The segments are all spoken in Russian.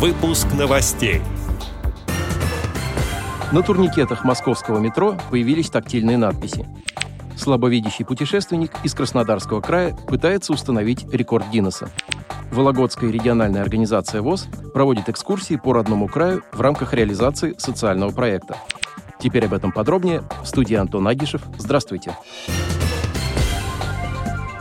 Выпуск новостей. На турникетах московского метро появились тактильные надписи. Слабовидящий путешественник из Краснодарского края пытается установить рекорд Гиннесса. Вологодская региональная организация ВОЗ проводит экскурсии по родному краю в рамках реализации социального проекта. Теперь об этом подробнее. В студии Антон Агишев. Здравствуйте.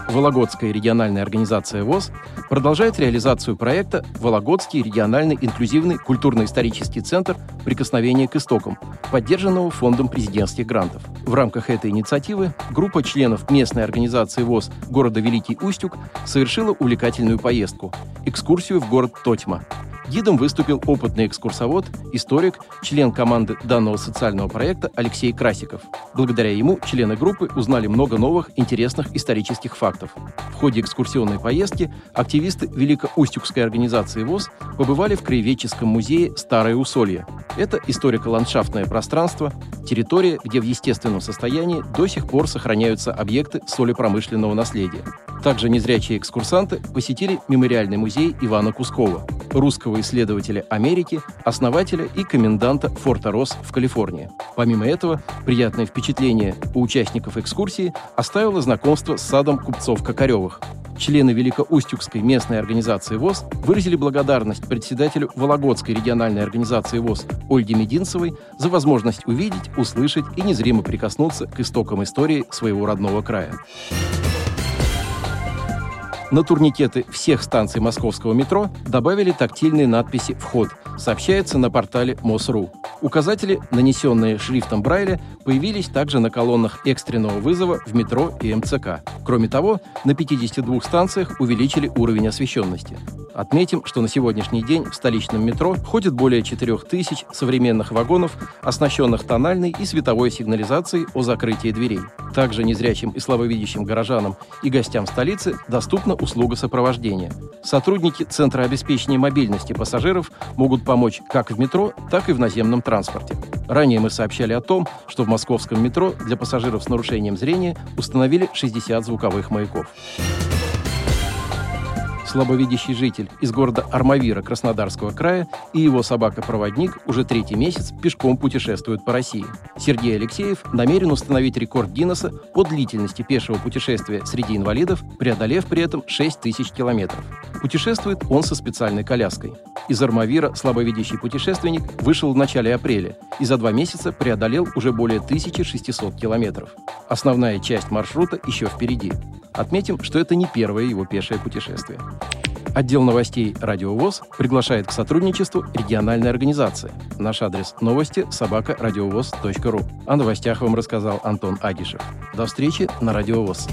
Вологодская региональная организация ВОЗ продолжает реализацию проекта «Вологодский региональный инклюзивный культурно-исторический центр «Прикосновение к истокам», поддержанного Фондом президентских грантов. В рамках этой инициативы группа членов местной организации ВОЗ города Великий Устюг совершила увлекательную поездку – экскурсию в город Тотьма – Гидом выступил опытный экскурсовод, историк, член команды данного социального проекта Алексей Красиков. Благодаря ему члены группы узнали много новых интересных исторических фактов. В ходе экскурсионной поездки активисты Великоустюгской организации ВОЗ побывали в Краеведческом музее «Старое Усолье». Это историко-ландшафтное пространство, территория, где в естественном состоянии до сих пор сохраняются объекты солепромышленного наследия. Также незрячие экскурсанты посетили мемориальный музей Ивана Кускова, русского исследователя Америки, основателя и коменданта Форта Росс в Калифорнии. Помимо этого, приятное впечатление у участников экскурсии оставило знакомство с садом купцов-кокаревых. Члены Великоустюгской местной организации ВОЗ выразили благодарность председателю Вологодской региональной организации ВОЗ Ольге Мединцевой за возможность увидеть, услышать и незримо прикоснуться к истокам истории своего родного края. На турникеты всех станций московского метро добавили тактильные надписи «Вход», сообщается на портале МОСРУ. Указатели, нанесенные шрифтом Брайля, появились также на колоннах экстренного вызова в метро и МЦК. Кроме того, на 52 станциях увеличили уровень освещенности. Отметим, что на сегодняшний день в столичном метро ходит более 4000 современных вагонов, оснащенных тональной и световой сигнализацией о закрытии дверей. Также незрячим и слабовидящим горожанам и гостям столицы доступна услуга сопровождения. Сотрудники Центра обеспечения мобильности пассажиров могут помочь как в метро, так и в наземном транспорте. Ранее мы сообщали о том, что в московском метро для пассажиров с нарушением зрения установили 60 звуковых маяков слабовидящий житель из города Армавира Краснодарского края и его собака-проводник уже третий месяц пешком путешествуют по России. Сергей Алексеев намерен установить рекорд Гиннесса по длительности пешего путешествия среди инвалидов, преодолев при этом 6 тысяч километров. Путешествует он со специальной коляской. Из Армавира слабовидящий путешественник вышел в начале апреля и за два месяца преодолел уже более 1600 километров. Основная часть маршрута еще впереди. Отметим, что это не первое его пешее путешествие. Отдел новостей «Радио ВОЗ» приглашает к сотрудничеству региональной организации. Наш адрес новости – собакарадиовоз.ру. О новостях вам рассказал Антон Агишев. До встречи на «Радио ВОЗ».